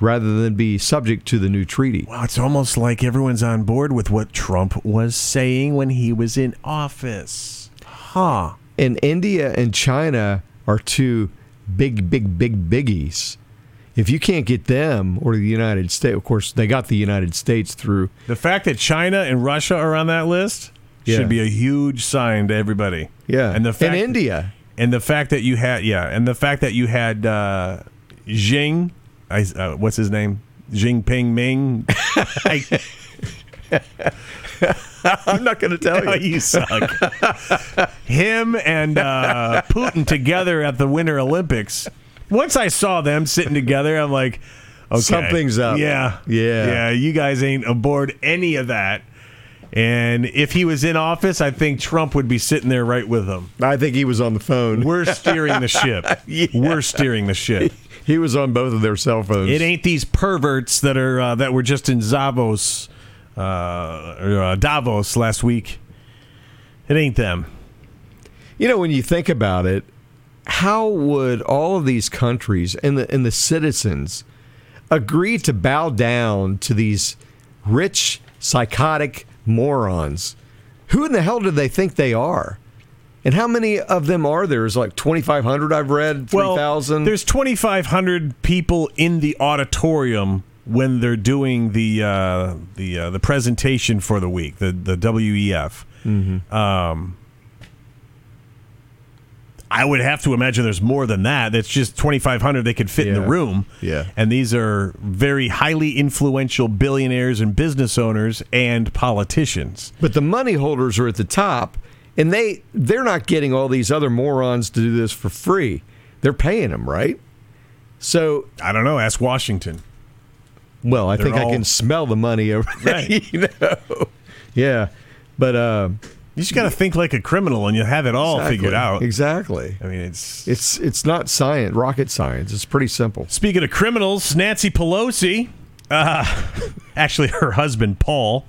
Speaker 3: rather than be subject to the new treaty.
Speaker 2: Wow, it's almost like everyone's on board with what Trump was saying when he was in office. Huh.
Speaker 3: And India and China are two big, big, big biggies. If you can't get them or the United States, of course, they got the United States through.
Speaker 2: The fact that China and Russia are on that list
Speaker 3: Yeah.
Speaker 2: should be a huge sign to everybody.
Speaker 3: Yeah,
Speaker 2: and the fact,
Speaker 3: and India.
Speaker 2: and the fact that you had yeah, and the fact that you had uh, Xing, I, uh, what's his name, Jinping Ming. [laughs] I, [laughs]
Speaker 3: I'm not going to tell
Speaker 2: you. you suck. [laughs] Him and uh, Putin together at the Winter Olympics. Once I saw them sitting together, I'm like, okay,
Speaker 3: Something's up.
Speaker 2: Yeah,
Speaker 3: Yeah.
Speaker 2: yeah. You guys ain't aboard any of that. And if he was in office, I think Trump would be sitting there right with him.
Speaker 3: I think he was on the phone.
Speaker 2: We're steering the ship. [laughs] We're steering the ship.
Speaker 3: He was on both of their cell phones.
Speaker 2: It ain't these perverts that are uh, that were just in Zavos, uh, uh, Davos last week. It ain't them.
Speaker 3: You know, when you think about it, how would all of these countries and the and the citizens agree to bow down to these rich, psychotic morons? Who in the hell do they think they are? And how many of them are there? Is like twenty five hundred I've read, three
Speaker 2: Well, there's 2,500 people in the auditorium when they're doing the uh, the uh, the presentation for the week, the the WEF.
Speaker 3: Mm-hmm.
Speaker 2: Um, I would have to imagine there's more than that. That's just 2,500 they could fit in the room.
Speaker 3: Yeah.
Speaker 2: And these are very highly influential billionaires and business owners and politicians.
Speaker 3: But the money holders are at the top, and they they're not getting all these other morons to do this for free. They're paying them, right? So,
Speaker 2: I don't know. Ask Washington.
Speaker 3: well, I
Speaker 2: They're
Speaker 3: think I can smell the money over there. [laughs]
Speaker 2: Right.
Speaker 3: you know? Yeah, but uh,
Speaker 2: You just got to think like a criminal and you have it all
Speaker 3: exactly.
Speaker 2: figured out.
Speaker 3: Exactly.
Speaker 2: I mean, it's.
Speaker 3: It's it's not science, rocket science. It's pretty simple.
Speaker 2: Speaking of criminals, Nancy Pelosi, uh, [laughs] actually, her husband, Paul,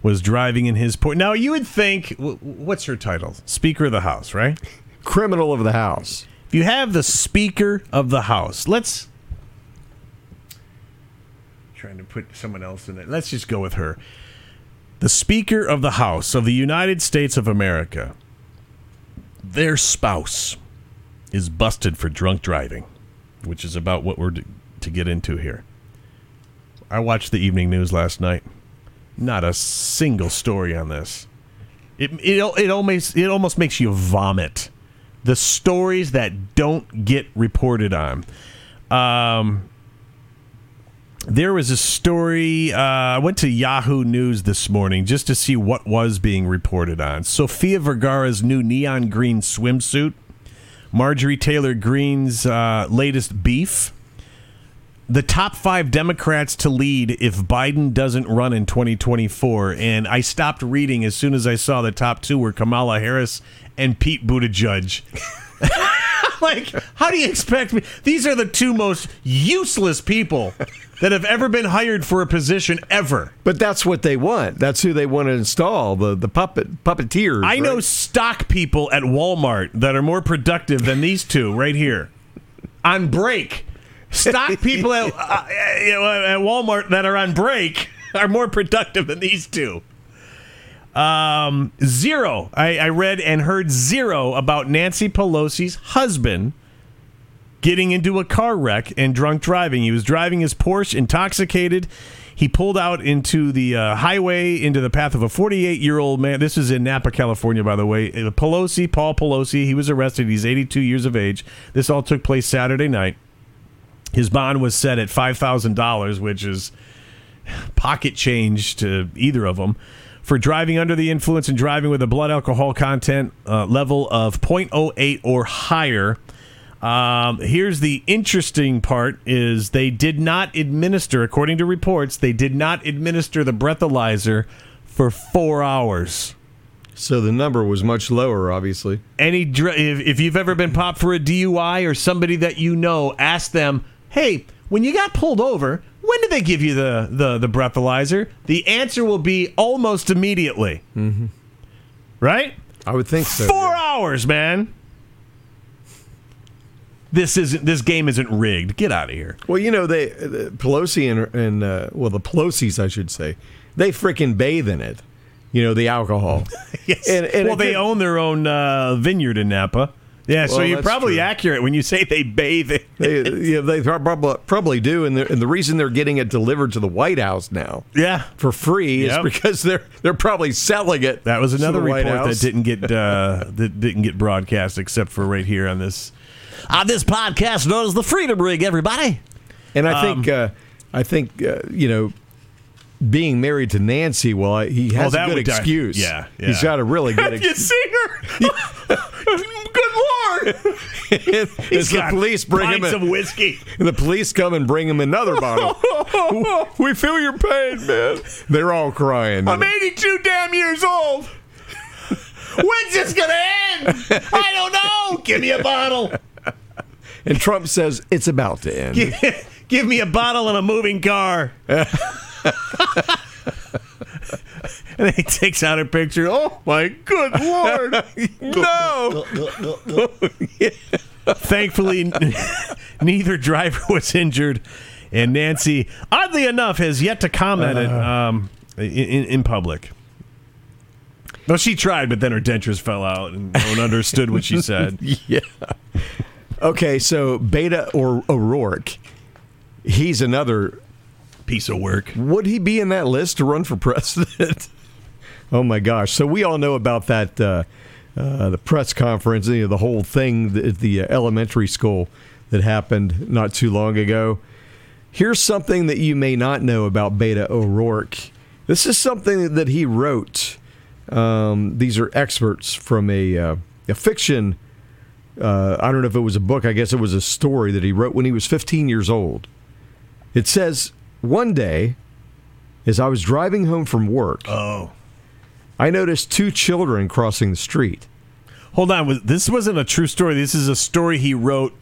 Speaker 2: was driving in his Porsche. Now, you would think, what's her title? Speaker of the House, right?
Speaker 3: Criminal of the house.
Speaker 2: If you have the Speaker of the House, let's. Trying to put someone else in it. Let's just go with her. The Speaker of the House of the United States of America, their spouse is busted for drunk driving, which is about what we're to, get into here. I watched the evening news last night. Not a single story on this. It, it, it almost it almost makes you vomit. The stories that don't get reported on. Um, there was a story. Uh, I went to Yahoo News this morning just to see what was being reported on. Sofia Vergara's new neon green swimsuit, Marjorie Taylor Greene's uh, latest beef, the top five Democrats to lead if Biden doesn't run in 2024. And I stopped reading as soon as I saw the top two were Kamala Harris and Pete Buttigieg. [laughs] like, how do you expect me? These are the two most useless people that have ever been hired for a position ever.
Speaker 3: But that's what they want. That's who they want to install the the puppet puppeteers.
Speaker 2: I know stock people at Walmart that are more productive than these two right here on break. Stock [laughs] people at, uh, at Walmart that are on break are more productive than these two. Um, zero. I, I read and heard zero about Nancy Pelosi's husband getting into a car wreck and drunk driving. He was driving his Porsche intoxicated. He pulled out into the uh, highway into the path of a 48 year old man. This is in Napa, California, by the way. Uh, Pelosi, Paul Pelosi, he was arrested. He's 82 years of age. This all took place Saturday night. His bond was set at $5,000, which is pocket change to either of them for driving under the influence and driving with a blood alcohol content uh, level of 0.08 or higher. Um, here's the interesting part: is they did not administer, according to reports, they did not administer the breathalyzer for four hours.
Speaker 3: So the number was much lower, obviously.
Speaker 2: Any dr- if, if you've ever been popped for a DUI or somebody that you know, ask them, "Hey, when you got pulled over, when did they give you the the, the breathalyzer?" The answer will be almost immediately. Mm-hmm. Right?
Speaker 3: I would think so.
Speaker 2: Four
Speaker 3: yeah.
Speaker 2: hours, man. This isn't. This game isn't rigged. Get out of here.
Speaker 3: Well, you know, they uh, Pelosi and, and uh, well, the Pelosi's, I should say, they freaking bathe in it. You know, the alcohol. [laughs]
Speaker 2: Yes.
Speaker 3: And- and
Speaker 2: well, they
Speaker 3: could-
Speaker 2: own their own uh, vineyard in Napa. Yeah, so you're probably
Speaker 3: true.
Speaker 2: accurate when you say they bathe it.
Speaker 3: They, yeah, they probably probably do, and, and the reason they're getting it delivered to the White House now
Speaker 2: Yeah,
Speaker 3: for free
Speaker 2: Yep.
Speaker 3: is because they're they're probably selling it.
Speaker 2: That was another report that didn't get uh, that didn't get broadcast, except for right here on this on this podcast known as the Freedom Ring. Everybody,
Speaker 3: And I think
Speaker 2: Um,
Speaker 3: uh, I think uh, you know being married to Nancy, well, he has
Speaker 2: Oh,
Speaker 3: a good excuse.
Speaker 2: yeah,
Speaker 3: he's got a really good [laughs]
Speaker 2: have you
Speaker 3: excuse.
Speaker 2: seen her? [laughs] Good lord!
Speaker 3: As the police bring him
Speaker 2: some whiskey.
Speaker 3: the police come and bring him another bottle. [laughs] we feel your pain, man. They're all crying.
Speaker 2: I'm 82 damn years old. When's this gonna end? I don't know. Give me a bottle.
Speaker 3: and Trump says it's about to end.
Speaker 2: Give me a bottle and a moving car. [laughs] and he takes out a picture. Oh my good lord! [laughs] no. [laughs] Thankfully, neither driver was injured, and Nancy, oddly enough, has yet to comment it, um, in, in, in public. No, she tried, but then her dentures fell out, and no one understood what she said.
Speaker 3: yeah. Okay, so Beto or O'Rourke, he's another.
Speaker 2: Piece of work.
Speaker 3: Would he be in that list to run for president? [laughs] oh my gosh! So we all know about that uh, uh, the press conference, you know, the whole thing at the uh, elementary school that happened not too long ago. Here's something that you may not know about Beto O'Rourke. This is something that he wrote. Um, these are experts from a, uh, a fiction. Uh, I don't know if it was a book. I guess it was a story that he wrote when he was 15 years old. It says, One day, as I was driving home from work,
Speaker 2: Oh.
Speaker 3: I noticed two children crossing the street.
Speaker 2: Hold on. This wasn't a true story. This is a story he wrote.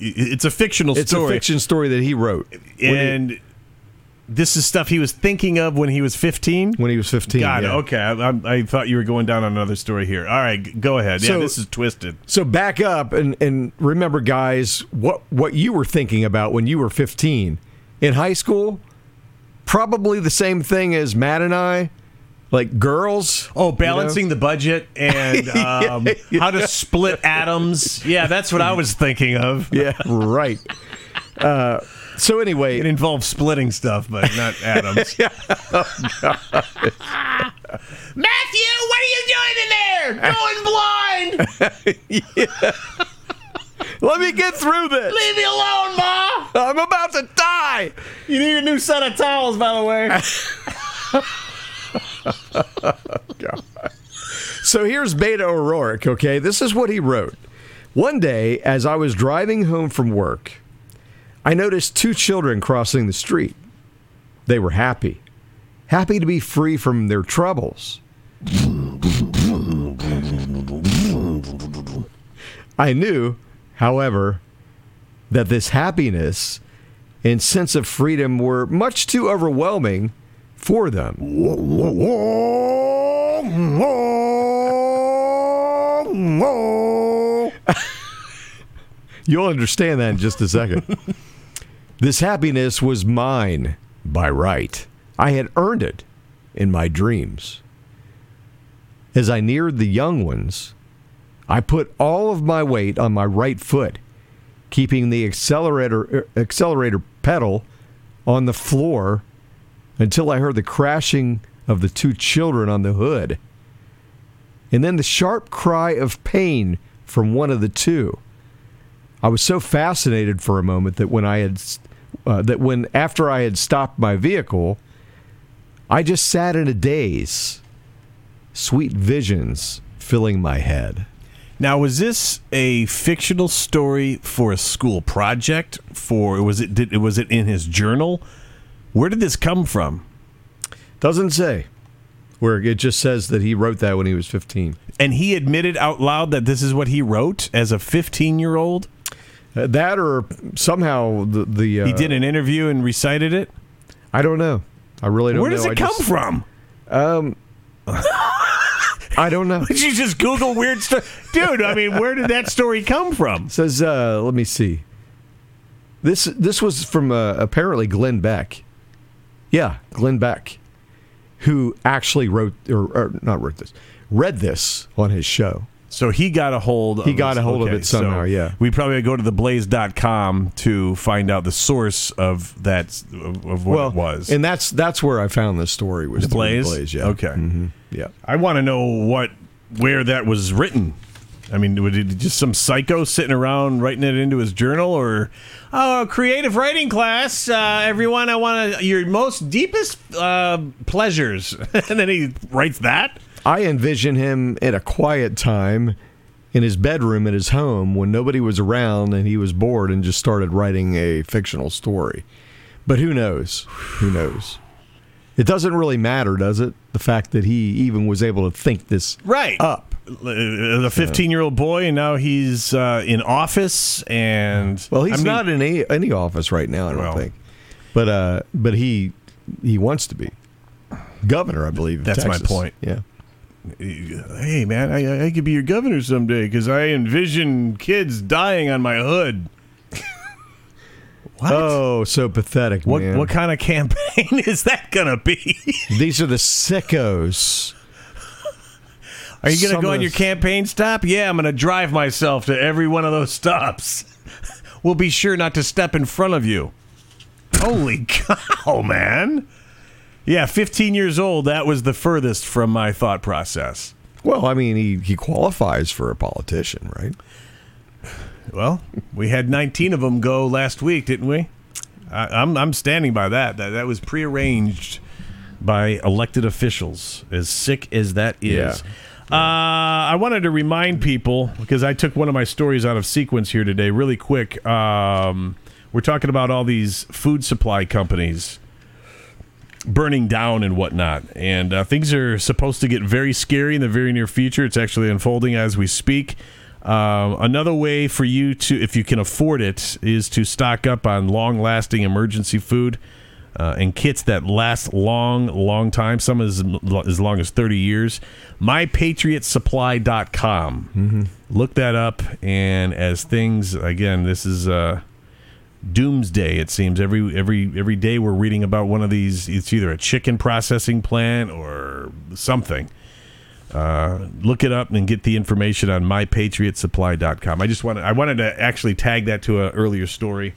Speaker 2: It's a fictional
Speaker 3: It's
Speaker 2: story.
Speaker 3: It's a fiction story that he wrote when he-
Speaker 2: And this is stuff he was thinking of when he was 15?
Speaker 3: when he was 15.
Speaker 2: God,
Speaker 3: yeah.
Speaker 2: okay. I, I, I thought you were going down on another story here. All right, go ahead. yeah, this is twisted.
Speaker 3: So back up and, and remember, guys, what, what you were thinking about when you were 15. In high school, probably the same thing as Matt and I, like girls.
Speaker 2: Oh,
Speaker 3: you know?
Speaker 2: balancing the budget and [laughs] um, how to split atoms. Yeah, that's what I was thinking of.
Speaker 3: Yeah, right. Uh, so anyway,
Speaker 2: It involves splitting stuff, but not [laughs] atoms. Matthew, what are you doing in there? Going blind. [laughs]
Speaker 3: let me get through this.
Speaker 2: Leave me alone, Ma.
Speaker 3: I'm about to die.
Speaker 2: You need a new set of towels, by the way. [laughs]
Speaker 3: So here's Beto O'Rourke, okay? This is what he wrote. One day, as I was driving home from work, I noticed two children crossing the street. They were happy, happy to be free from their troubles. I knew, however, that this happiness and sense of freedom were much too overwhelming for them. [laughs] You'll understand that in just a second. [laughs] this happiness was mine by right. I had earned it in my dreams. As I neared the young ones, I put all of my weight on my right foot, keeping the accelerator accelerator pedal on the floor until I heard the crashing of the two children on the hood. And then the sharp cry of pain from one of the two. I was so fascinated for a moment that when I had uh, that when after I had stopped my vehicle, I just sat in a daze, sweet visions filling my head.
Speaker 2: Now, was this a fictional story for a school project? For was it? Did, was it in his journal? Where did this come from?
Speaker 3: Doesn't say. Where it just says that he wrote that when he was 15.
Speaker 2: And he admitted out loud that this is what he wrote as a 15 year old.
Speaker 3: Uh, that or somehow the the uh,
Speaker 2: He did an interview and recited it.
Speaker 3: I don't know. I really don't
Speaker 2: Where
Speaker 3: know.
Speaker 2: does it
Speaker 3: I
Speaker 2: come
Speaker 3: just-
Speaker 2: from? [laughs]
Speaker 3: I don't know. [laughs]
Speaker 2: Did you just Google weird stuff, dude? I mean, where did that story come from? [laughs]
Speaker 3: says uh, let me see. This this was from uh, apparently Glenn Beck. Yeah, Glenn Beck, who actually wrote or, or not wrote this, read this on his show.
Speaker 2: So he got a hold. of
Speaker 3: He got a hold of it somehow,
Speaker 2: so
Speaker 3: yeah.
Speaker 2: We probably go to theblaze.com to find out the source of that of, of what
Speaker 3: well,
Speaker 2: it was.
Speaker 3: and that's that's where I found this story was
Speaker 2: The Blaze?
Speaker 3: Blaze, yeah.
Speaker 2: Okay.
Speaker 3: hmm Yeah.
Speaker 2: I want to know what where that was written. I mean, was it just some psycho sitting around writing it into his journal, or oh, creative writing class? Uh, everyone, I want to your most deepest uh, pleasures, [laughs] and then he writes that.
Speaker 3: I envision him at a quiet time in his bedroom at his home when nobody was around and he was bored and just started writing a fictional story. But who knows? Who knows? It doesn't really matter, does it? The fact that he even was able to think this
Speaker 2: Right.
Speaker 3: up.
Speaker 2: the 15 year old boy, and now he's uh, in office. And
Speaker 3: Well, he's
Speaker 2: I mean,
Speaker 3: not in any, any office right now, I don't
Speaker 2: Well.
Speaker 3: think. But uh, but he he wants to be governor, I believe.
Speaker 2: That's my point.
Speaker 3: Yeah.
Speaker 2: Hey, man, I, I could be your governor someday because I envision kids dying on my hood. What?
Speaker 3: Oh, so pathetic,
Speaker 2: What
Speaker 3: man.
Speaker 2: what kind of campaign [laughs] is that gonna be?
Speaker 3: These are the sickos.
Speaker 2: Are you gonna
Speaker 3: Some
Speaker 2: go on your campaign stop? Yeah, I'm gonna drive myself to every one of those stops. [laughs] we'll be sure not to step in front of you. Holy [laughs] cow, man! Yeah, 15 years old. That was the furthest from my thought process.
Speaker 3: Well, I mean, he, he qualifies for a politician, right?
Speaker 2: Well, we had 19 of them go last week, didn't we? I, I'm I'm standing by that. That that was prearranged by elected officials. As sick as that is. Uh, I wanted to remind people because I took one of my stories out of sequence here today, really quick. Um, we're talking about all these food supply companies burning down and whatnot, and uh, things are supposed to get very scary in the very near future. It's actually unfolding as we speak. Um, another way for you to, if you can afford it, is to stock up on long-lasting emergency food uh, and kits that last long, long time. Some as as long as thirty years. MyPatriotSupply.com. Mm-hmm. Look that up, and as things again, this is. Uh, doomsday it seems every every every day we're reading about one of these it's either a chicken processing plant or something uh, look it up and get the information on mypatriotsupply.com i just wanted i wanted to actually tag that to an earlier story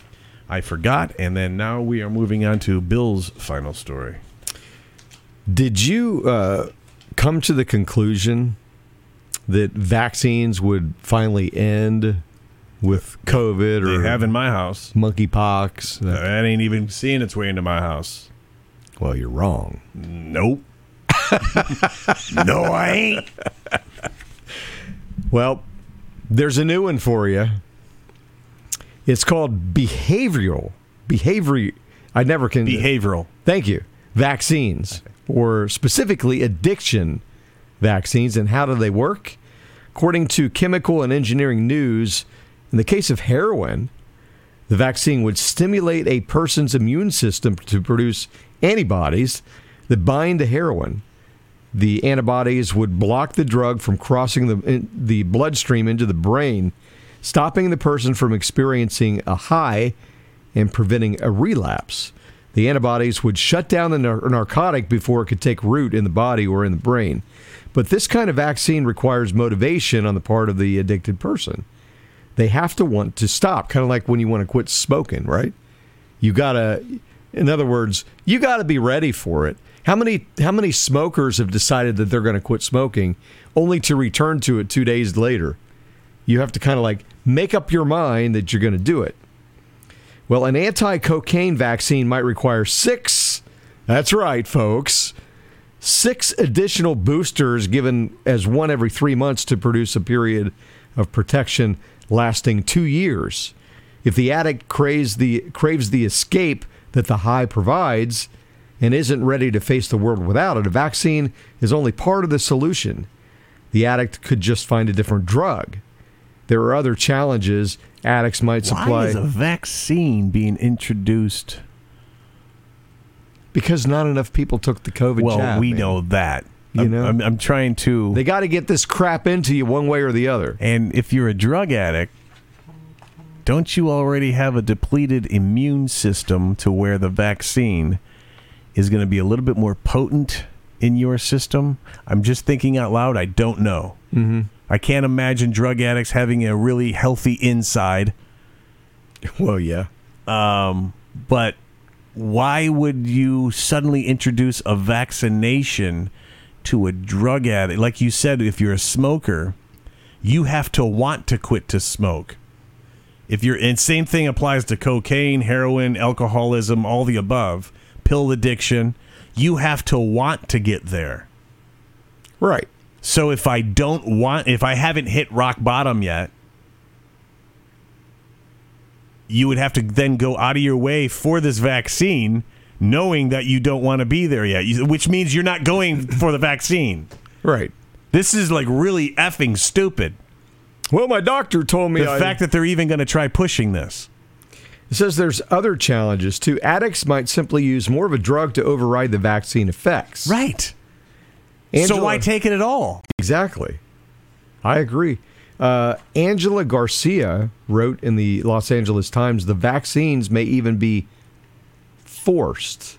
Speaker 2: i forgot and then now we are moving on to bill's final story.
Speaker 3: Did you uh, come to the conclusion that vaccines would finally end with COVID or
Speaker 2: they have in my house.
Speaker 3: monkeypox? That-
Speaker 2: that ain't even seeing its way into my house.
Speaker 3: Well, you're wrong.
Speaker 2: nope [laughs] no i ain't
Speaker 3: Well, there's a new one for you. It's called behavioral behavior. I never can
Speaker 2: behavioral
Speaker 3: Thank you. Vaccines, or specifically addiction vaccines, and how do they work? According to Chemical and Engineering News, in the case of heroin, the vaccine would stimulate a person's immune system to produce antibodies that bind to heroin. The antibodies would block the drug from crossing the, the bloodstream into the brain, stopping the person from experiencing a high and preventing a relapse. The antibodies would shut down the nar- narcotic before it could take root in the body or in the brain. But this kind of vaccine requires motivation on the part of the addicted person. They have to want to stop, kind of like when you want to quit smoking, right? You got to in other words, you got to be ready for it. How many how many smokers have decided that they're going to quit smoking only to return to it 2 days later? You have to kind of like make up your mind that you're going to do it. Well, an anti cocaine vaccine might require six, that's right, folks, six additional boosters given as one every three months to produce a period of protection lasting two years. If the addict craves the, craves the escape that the high provides and isn't ready to face the world without it, a vaccine is only part of the solution. The addict could just find a different drug. There are other challenges addicts might supply.
Speaker 2: Why is a vaccine being introduced?
Speaker 3: Because not enough people took the COVID
Speaker 2: well,
Speaker 3: jab.
Speaker 2: we
Speaker 3: man.
Speaker 2: know that.
Speaker 3: You
Speaker 2: I'm,
Speaker 3: know?
Speaker 2: I'm, I'm trying to.
Speaker 3: They got to get this crap into you one way or the other.
Speaker 2: and if you're a drug addict, don't you already have a depleted immune system to where the vaccine is going to be a little bit more potent in your system? I'm just thinking out loud. I don't know. Mm-hmm. I can't imagine drug addicts having a really healthy inside. [laughs]
Speaker 3: Well, yeah.
Speaker 2: Um, but why would you suddenly introduce a vaccination to a drug addict? Like you said, if you're a smoker, you have to want to quit to smoke. If you're, and same thing applies to cocaine, heroin, alcoholism, all the above, pill addiction. You have to want to get there.
Speaker 3: Right.
Speaker 2: So if I don't want, if I haven't hit rock bottom yet, you would have to then go out of your way for this vaccine, knowing that you don't want to be there yet, which means you're not going for the vaccine.
Speaker 3: Right.
Speaker 2: This is like really effing stupid.
Speaker 3: Well, my doctor told me
Speaker 2: The
Speaker 3: I-
Speaker 2: fact that they're even going to try pushing this.
Speaker 3: It says there's other challenges too. Addicts might simply use more of a drug to override the vaccine effects.
Speaker 2: Right.
Speaker 3: Angela-
Speaker 2: so why take it at all?
Speaker 3: Exactly. I agree. Uh, Angela Garcia wrote in the Los Angeles Times the vaccines may even be forced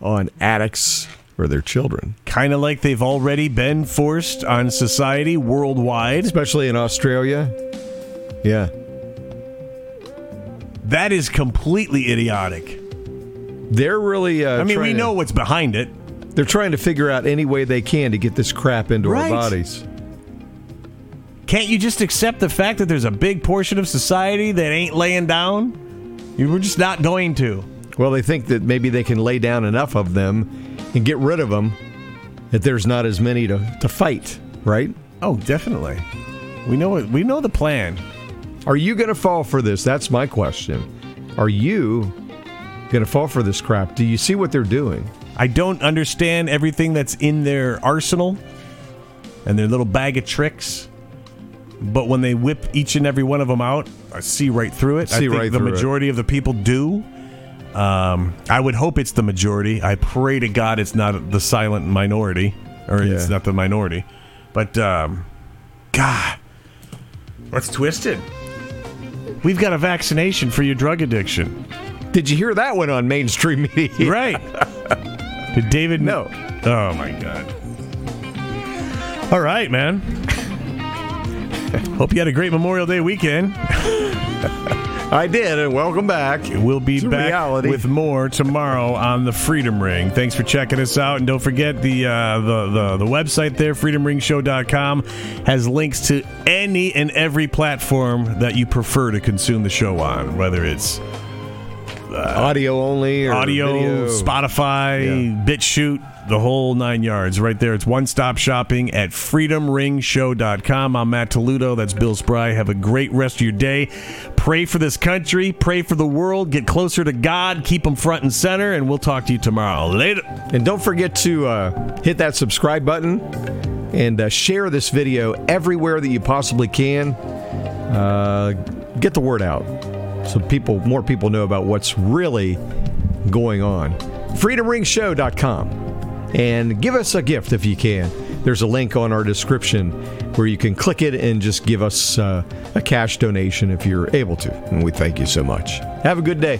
Speaker 3: on addicts or their children,
Speaker 2: Kind of like they've already been forced on society worldwide.
Speaker 3: especially in Australia. Yeah.
Speaker 2: That is completely idiotic.
Speaker 3: They're really. Uh,
Speaker 2: I mean, we
Speaker 3: to-
Speaker 2: know what's behind it.
Speaker 3: they're trying to figure out any way they can to get this crap into
Speaker 2: Right.
Speaker 3: our bodies.
Speaker 2: Can't you just accept the fact that there's a big portion of society that ain't laying down? You We're just not going to.
Speaker 3: Well, they think that maybe they can lay down enough of them and get rid of them that there's not as many to, to fight, right?
Speaker 2: Oh, definitely. We know it. We know the plan.
Speaker 3: Are you going to fall for this? That's my question. Are you going to fall for this crap? Do you see what they're doing?
Speaker 2: I don't understand everything that's in their arsenal and their little bag of tricks. But when they whip each and every one of them out, I see right through it.
Speaker 3: See
Speaker 2: I think
Speaker 3: right
Speaker 2: the
Speaker 3: through it.
Speaker 2: majority of the people do. Um, I would hope it's the majority. I pray to God it's not the silent minority, or it's not the minority. But um, God, what's twisted? We've got a vaccination for your drug addiction,
Speaker 3: Did you hear that one on mainstream media?
Speaker 2: right? Did David?
Speaker 3: No.
Speaker 2: Oh my God. All right, man. Hope you had a great Memorial Day weekend. [laughs]
Speaker 3: I did, and welcome back.
Speaker 2: We'll be
Speaker 3: It's
Speaker 2: back
Speaker 3: reality.
Speaker 2: with more tomorrow on the Freedom Ring. Thanks for checking us out, and don't forget the uh, the, the the website there, freedomringshow.com, has links to any and every platform that you prefer to consume the show on, whether it's
Speaker 3: audio only or
Speaker 2: audio,
Speaker 3: video.
Speaker 2: Spotify,
Speaker 3: Yeah.
Speaker 2: BitChute, the whole nine yards. Right there. It's one stop shopping at freedomringshow.com. I'm Matt Toledo. That's Bill Spry. Have a great rest of your day. Pray for this country, pray for the world, get closer to God, keep them front and center, and we'll talk to you tomorrow. Later.
Speaker 3: And don't forget to uh, hit that subscribe button and uh, share this video everywhere that you possibly can. Uh, get the word out so people, more people know about what's really going on. FreedomRingShow.com. And give us a gift if you can. There's a link on our description where you can click it and just give us uh, a cash donation if you're able to. And we thank you so much. Have a good day.